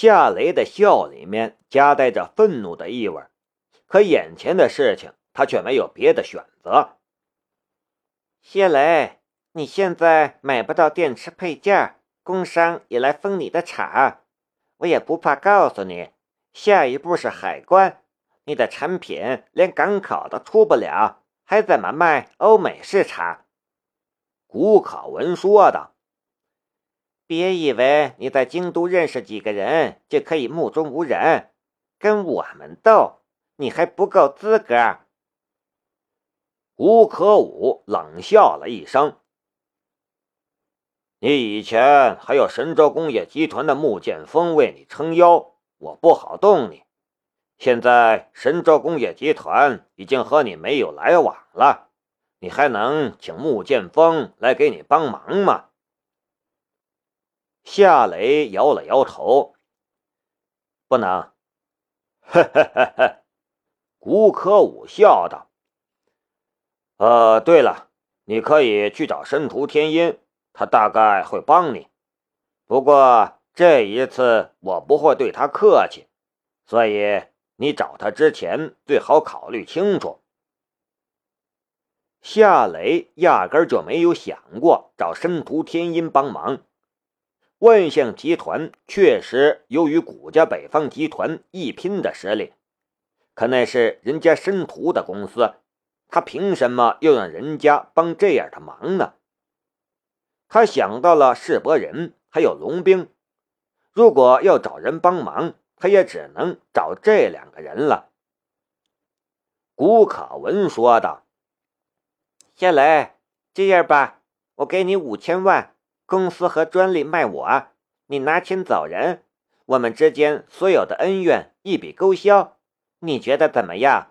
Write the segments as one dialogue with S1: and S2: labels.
S1: 夏雷的笑里面夹带着愤怒的意味，可眼前的事情他却没有别的选择。
S2: 谢雷，你现在买不到电池配件，工商也来封你的厂，我也不怕告诉你，下一步是海关，你的产品连港口都出不了，还怎么卖欧美市场？
S1: 古可文说道。
S2: 别以为你在京都认识几个人就可以目中无人，跟我们斗，你还不够资格。
S1: 吴可武冷笑了一声：“你以前还有神州工业集团的穆剑锋为你撑腰，我不好动你。现在神州工业集团已经和你没有来往了，你还能请穆剑锋来给你帮忙吗？”夏雷摇了摇头，不能。呵呵呵呵，古可武笑道：“呃，对了，你可以去找申屠天音，他大概会帮你。不过这一次我不会对他客气，所以你找他之前最好考虑清楚。”夏雷压根就没有想过找申屠天音帮忙。万象集团确实有与古家北方集团一拼的实力，可那是人家申屠的公司，他凭什么要让人家帮这样的忙呢？他想到了世伯人还有龙兵，如果要找人帮忙，他也只能找这两个人了。古可文说道：“
S2: 谢雷，这样吧，我给你五千万。”公司和专利卖我，你拿钱走人，我们之间所有的恩怨一笔勾销，你觉得怎么样？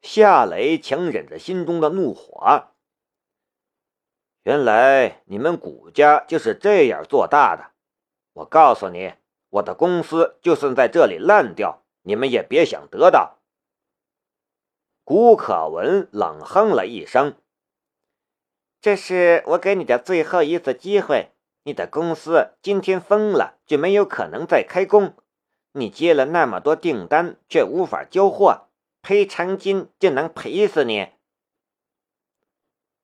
S1: 夏雷强忍着心中的怒火。原来你们谷家就是这样做大的。我告诉你，我的公司就算在这里烂掉，你们也别想得到。古可文冷哼了一声。
S2: 这是我给你的最后一次机会，你的公司今天封了，就没有可能再开工。你接了那么多订单，却无法交货，赔偿金就能赔死你。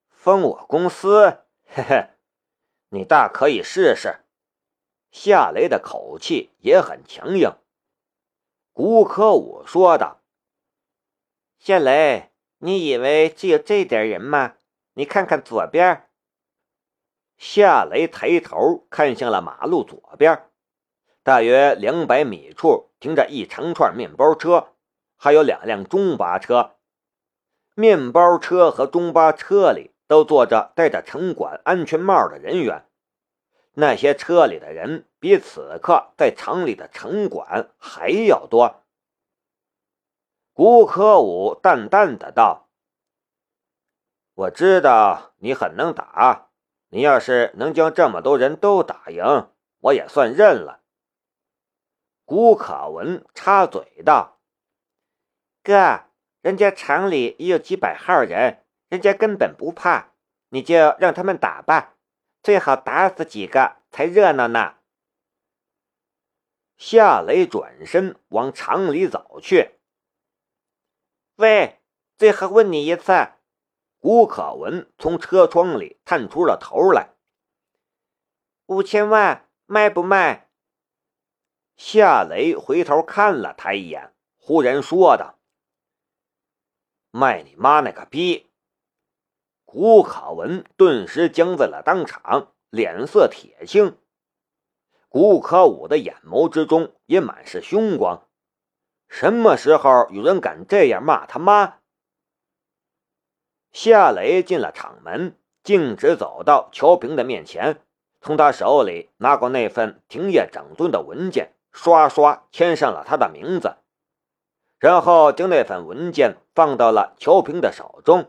S1: 封我公司？嘿嘿，你大可以试试。夏雷的口气也很强硬。
S2: 古可武说道：“夏雷，你以为只有这点人吗？”你看看左边，
S1: 夏雷抬头看向了马路左边，大约两百米处停着一长串面包车，还有两辆中巴车。面包车和中巴车里都坐着戴着城管安全帽的人员，那些车里的人比此刻在厂里的城管还要多。古可武淡淡的道。我知道你很能打，你要是能将这么多人都打赢，我也算认了。
S2: 古可文插嘴道：“哥，人家厂里也有几百号人，人家根本不怕，你就让他们打吧，最好打死几个才热闹呢。”
S1: 夏雷转身往厂里走去。
S2: 喂，最后问你一次。
S1: 吴可文从车窗里探出了头来。
S2: 五千万卖不卖？
S1: 夏雷回头看了他一眼，忽然说道：“卖你妈那个逼！”吴可文顿时僵在了当场，脸色铁青。顾可武的眼眸之中也满是凶光。什么时候有人敢这样骂他妈？夏雷进了厂门，径直走到乔平的面前，从他手里拿过那份停业整顿的文件，刷刷签上了他的名字，然后将那份文件放到了乔平的手中。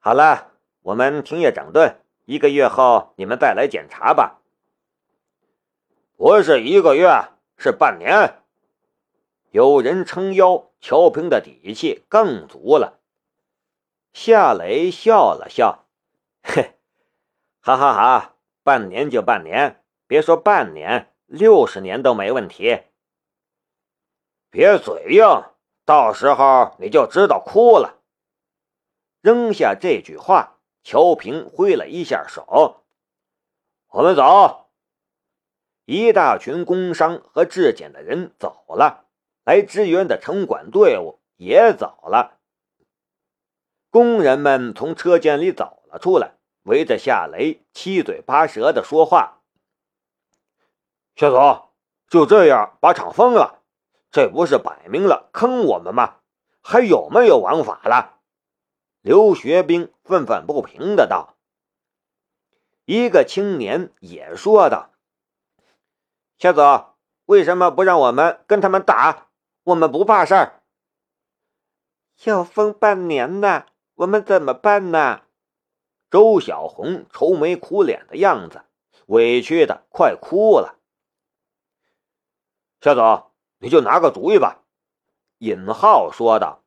S1: 好了，我们停业整顿，一个月后你们再来检查吧。不是一个月，是半年。有人撑腰，乔平的底气更足了。夏雷笑了笑，嘿，哈哈哈，半年就半年，别说半年，六十年都没问题。别嘴硬，到时候你就知道哭了。扔下这句话，乔平挥了一下手：“我们走。”一大群工商和质检的人走了，来支援的城管队伍也走了。工人们从车间里走了出来，围着夏雷七嘴八舌的说话：“夏总，就这样把厂封了？”这不是摆明了坑我们吗？还有没有王法了？刘学兵愤愤不平的道。一个青年也说道：“夏总，为什么不让我们跟他们打？我们不怕事儿。
S2: 要封半年呢，我们怎么办呢？”
S1: 周小红愁眉苦脸的样子，委屈的快哭了。夏总。你就拿个主意吧，尹浩说道：“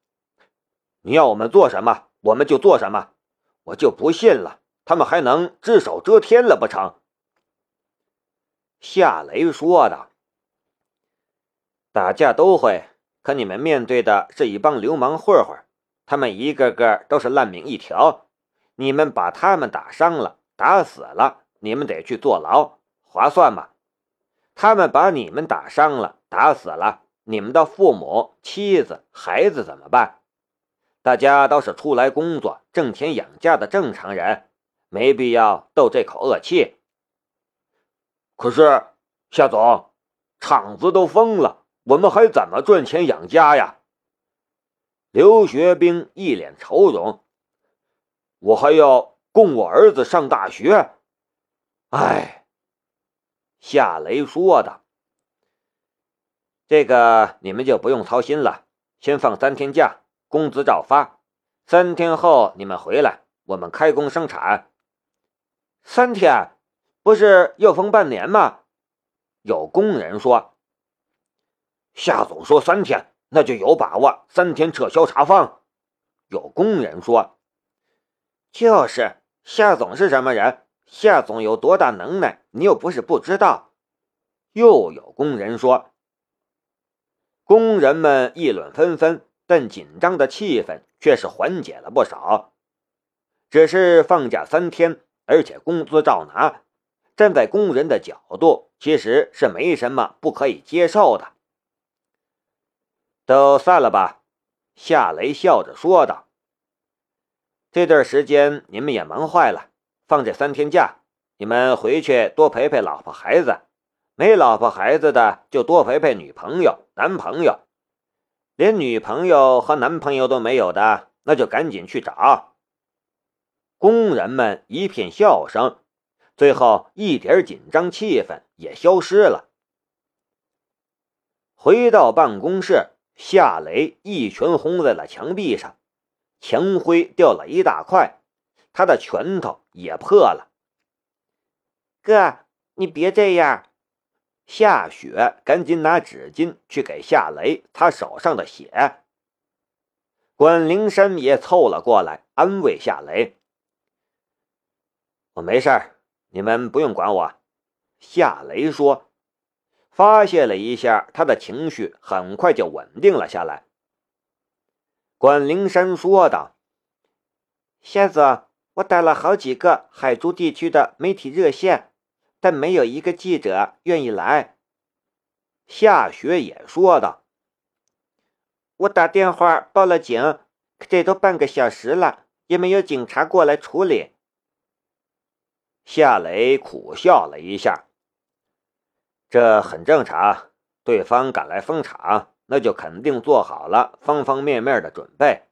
S1: 你要我们做什么，我们就做什么。我就不信了，他们还能只手遮天了不成？”夏雷说道：“打架都会，可你们面对的是一帮流氓混混，他们一个个都是烂命一条。你们把他们打伤了、打死了，你们得去坐牢，划算吗？他们把你们打伤了。”打死了你们的父母、妻子、孩子怎么办？大家都是出来工作、挣钱养家的正常人，没必要斗这口恶气。可是夏总，厂子都封了，我们还怎么赚钱养家呀？刘学兵一脸愁容，我还要供我儿子上大学。哎，夏雷说的。这个你们就不用操心了，先放三天假，工资照发。三天后你们回来，我们开工生产。
S2: 三天，不是要封半年吗？
S1: 有工人说。夏总说三天，那就有把握三天撤销查封。有工人说。
S2: 就是夏总是什么人？夏总有多大能耐？你又不是不知道。
S1: 又有工人说。工人们议论纷纷，但紧张的气氛却是缓解了不少。只是放假三天，而且工资照拿，站在工人的角度，其实是没什么不可以接受的。都散了吧，夏雷笑着说道。这段时间你们也忙坏了，放这三天假，你们回去多陪陪老婆孩子。没老婆孩子的，就多陪陪女朋友、男朋友；连女朋友和男朋友都没有的，那就赶紧去找。工人们一片笑声，最后一点紧张气氛也消失了。回到办公室，夏雷一拳轰在了墙壁上，墙灰掉了一大块，他的拳头也破了。
S2: 哥，你别这样。
S1: 夏雪赶紧拿纸巾去给夏雷擦手上的血。关灵山也凑了过来安慰夏雷：“我没事儿，你们不用管我。”夏雷说，发泄了一下他的情绪，很快就稳定了下来。管灵山说道：“
S2: 仙子，我打了好几个海珠地区的媒体热线。”但没有一个记者愿意来。
S1: 夏雪也说道：“
S2: 我打电话报了警，可这都半个小时了，也没有警察过来处理。”
S1: 夏雷苦笑了一下：“这很正常，对方赶来封场，那就肯定做好了方方面面的准备。”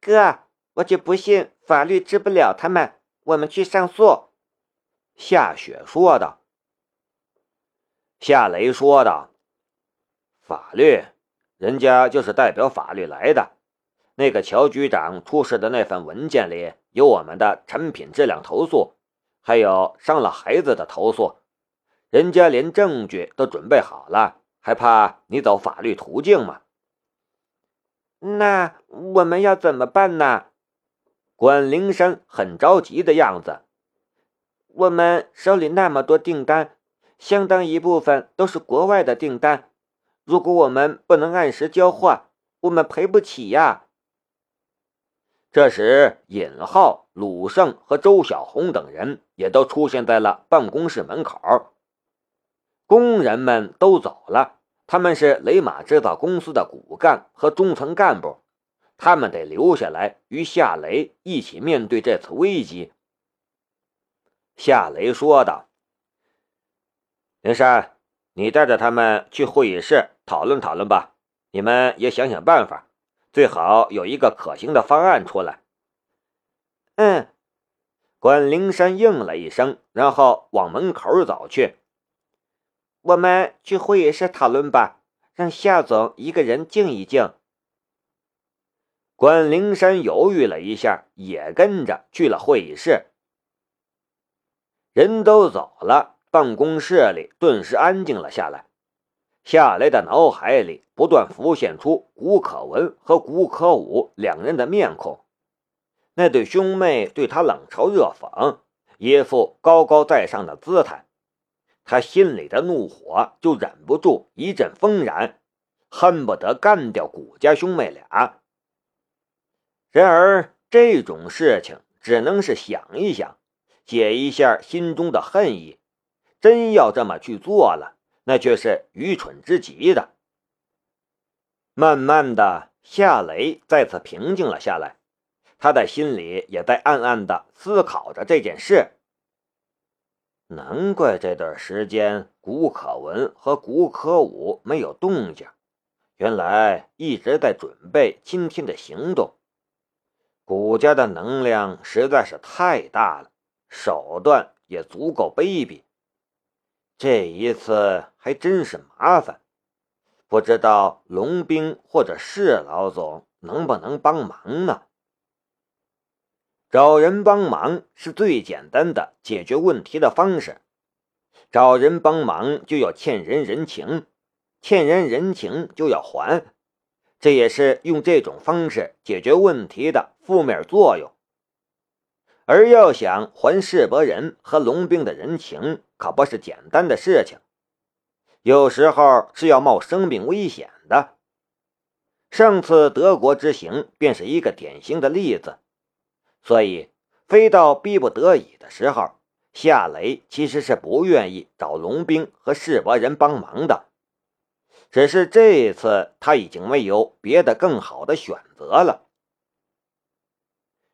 S2: 哥，我就不信法律治不了他们，我们去上诉。
S1: 夏雪说道：“夏雷说道，法律，人家就是代表法律来的。那个乔局长出示的那份文件里有我们的产品质量投诉，还有伤了孩子的投诉。人家连证据都准备好了，还怕你走法律途径吗？
S2: 那我们要怎么办呢？”
S1: 管灵山很着急的样子。
S2: 我们手里那么多订单，相当一部分都是国外的订单。如果我们不能按时交货，我们赔不起呀。”
S1: 这时，尹浩、鲁胜和周小红等人也都出现在了办公室门口。工人们都走了，他们是雷马制造公司的骨干和中层干部，他们得留下来与夏雷一起面对这次危机。夏雷说道：“林山，你带着他们去会议室讨论讨论吧，你们也想想办法。”最好有一个可行的方案出来。
S2: 嗯，
S1: 关灵山应了一声，然后往门口走去。
S2: 我们去会议室讨论吧，让夏总一个人静一静。
S1: 关灵山犹豫了一下，也跟着去了会议室。人都走了，办公室里顿时安静了下来。夏雷的脑海里不断浮现出古可文和古可武两人的面孔，那对兄妹对他冷嘲热讽，一副高高在上的姿态，他心里的怒火就忍不住一阵疯燃，恨不得干掉古家兄妹俩。然而这种事情只能是想一想，解一下心中的恨意，真要这么去做了。那却是愚蠢之极的。慢慢的，夏雷再次平静了下来，他的心里也在暗暗的思考着这件事。难怪这段时间古可文和古可武没有动静，原来一直在准备今天的行动。古家的能量实在是太大了，手段也足够卑鄙。这一次还真是麻烦，不知道龙兵或者是老总能不能帮忙呢？找人帮忙是最简单的解决问题的方式，找人帮忙就要欠人人情，欠人人情就要还，这也是用这种方式解决问题的负面作用。而要想还世伯人和龙兵的人情，可不是简单的事情，有时候是要冒生命危险的。上次德国之行便是一个典型的例子，所以非到逼不得已的时候，夏雷其实是不愿意找龙兵和世伯人帮忙的。只是这一次他已经没有别的更好的选择了。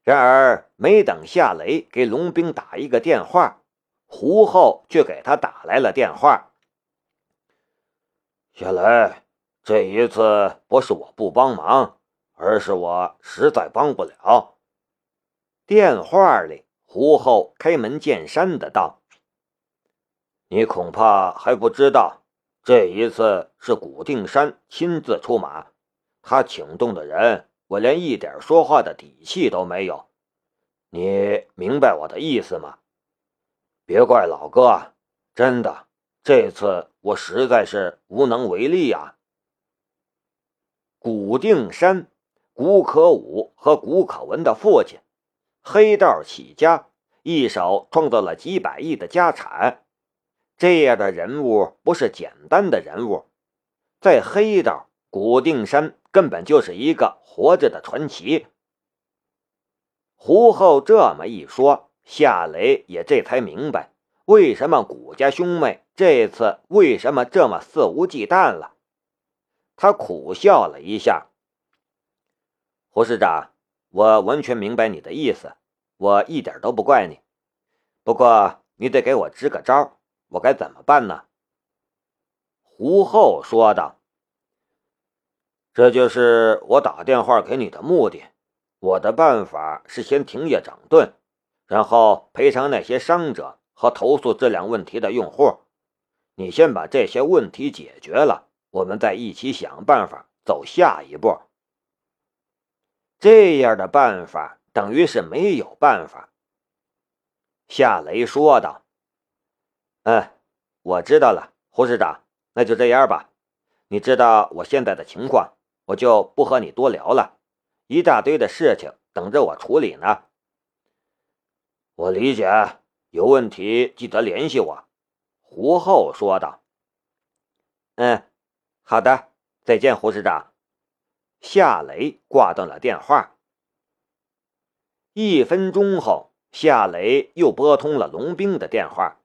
S1: 然而，没等夏雷给龙兵打一个电话，胡浩却给他打来了电话。夏雷，这一次不是我不帮忙，而是我实在帮不了。电话里，胡后开门见山的道：“你恐怕还不知道，这一次是古定山亲自出马，他请动的人。”我连一点说话的底气都没有，你明白我的意思吗？别怪老哥，真的，这次我实在是无能为力呀。古定山，古可武和古可文的父亲，黑道起家，一手创造了几百亿的家产，这样的人物不是简单的人物，在黑道，古定山。根本就是一个活着的传奇。胡厚这么一说，夏雷也这才明白为什么古家兄妹这次为什么这么肆无忌惮了。他苦笑了一下：“胡市长，我完全明白你的意思，我一点都不怪你。不过你得给我支个招，我该怎么办呢？”胡后说道。这就是我打电话给你的目的。我的办法是先停业整顿，然后赔偿那些伤者和投诉质量问题的用户。你先把这些问题解决了，我们再一起想办法走下一步。这样的办法等于是没有办法。夏雷说道：“嗯，我知道了，胡市长，那就这样吧。你知道我现在的情况。”我就不和你多聊了，一大堆的事情等着我处理呢。我理解，有问题记得联系我。”胡厚说道。
S2: “嗯，好的，再见，胡市长。”
S1: 夏雷挂断了电话。一分钟后，夏雷又拨通了龙兵的电话。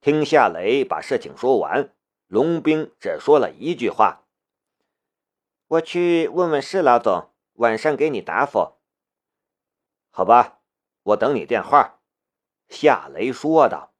S1: 听夏雷把事情说完，龙兵只说了一句话：“
S2: 我去问问施老总，晚上给你答复。”
S1: 好吧，我等你电话。”夏雷说道。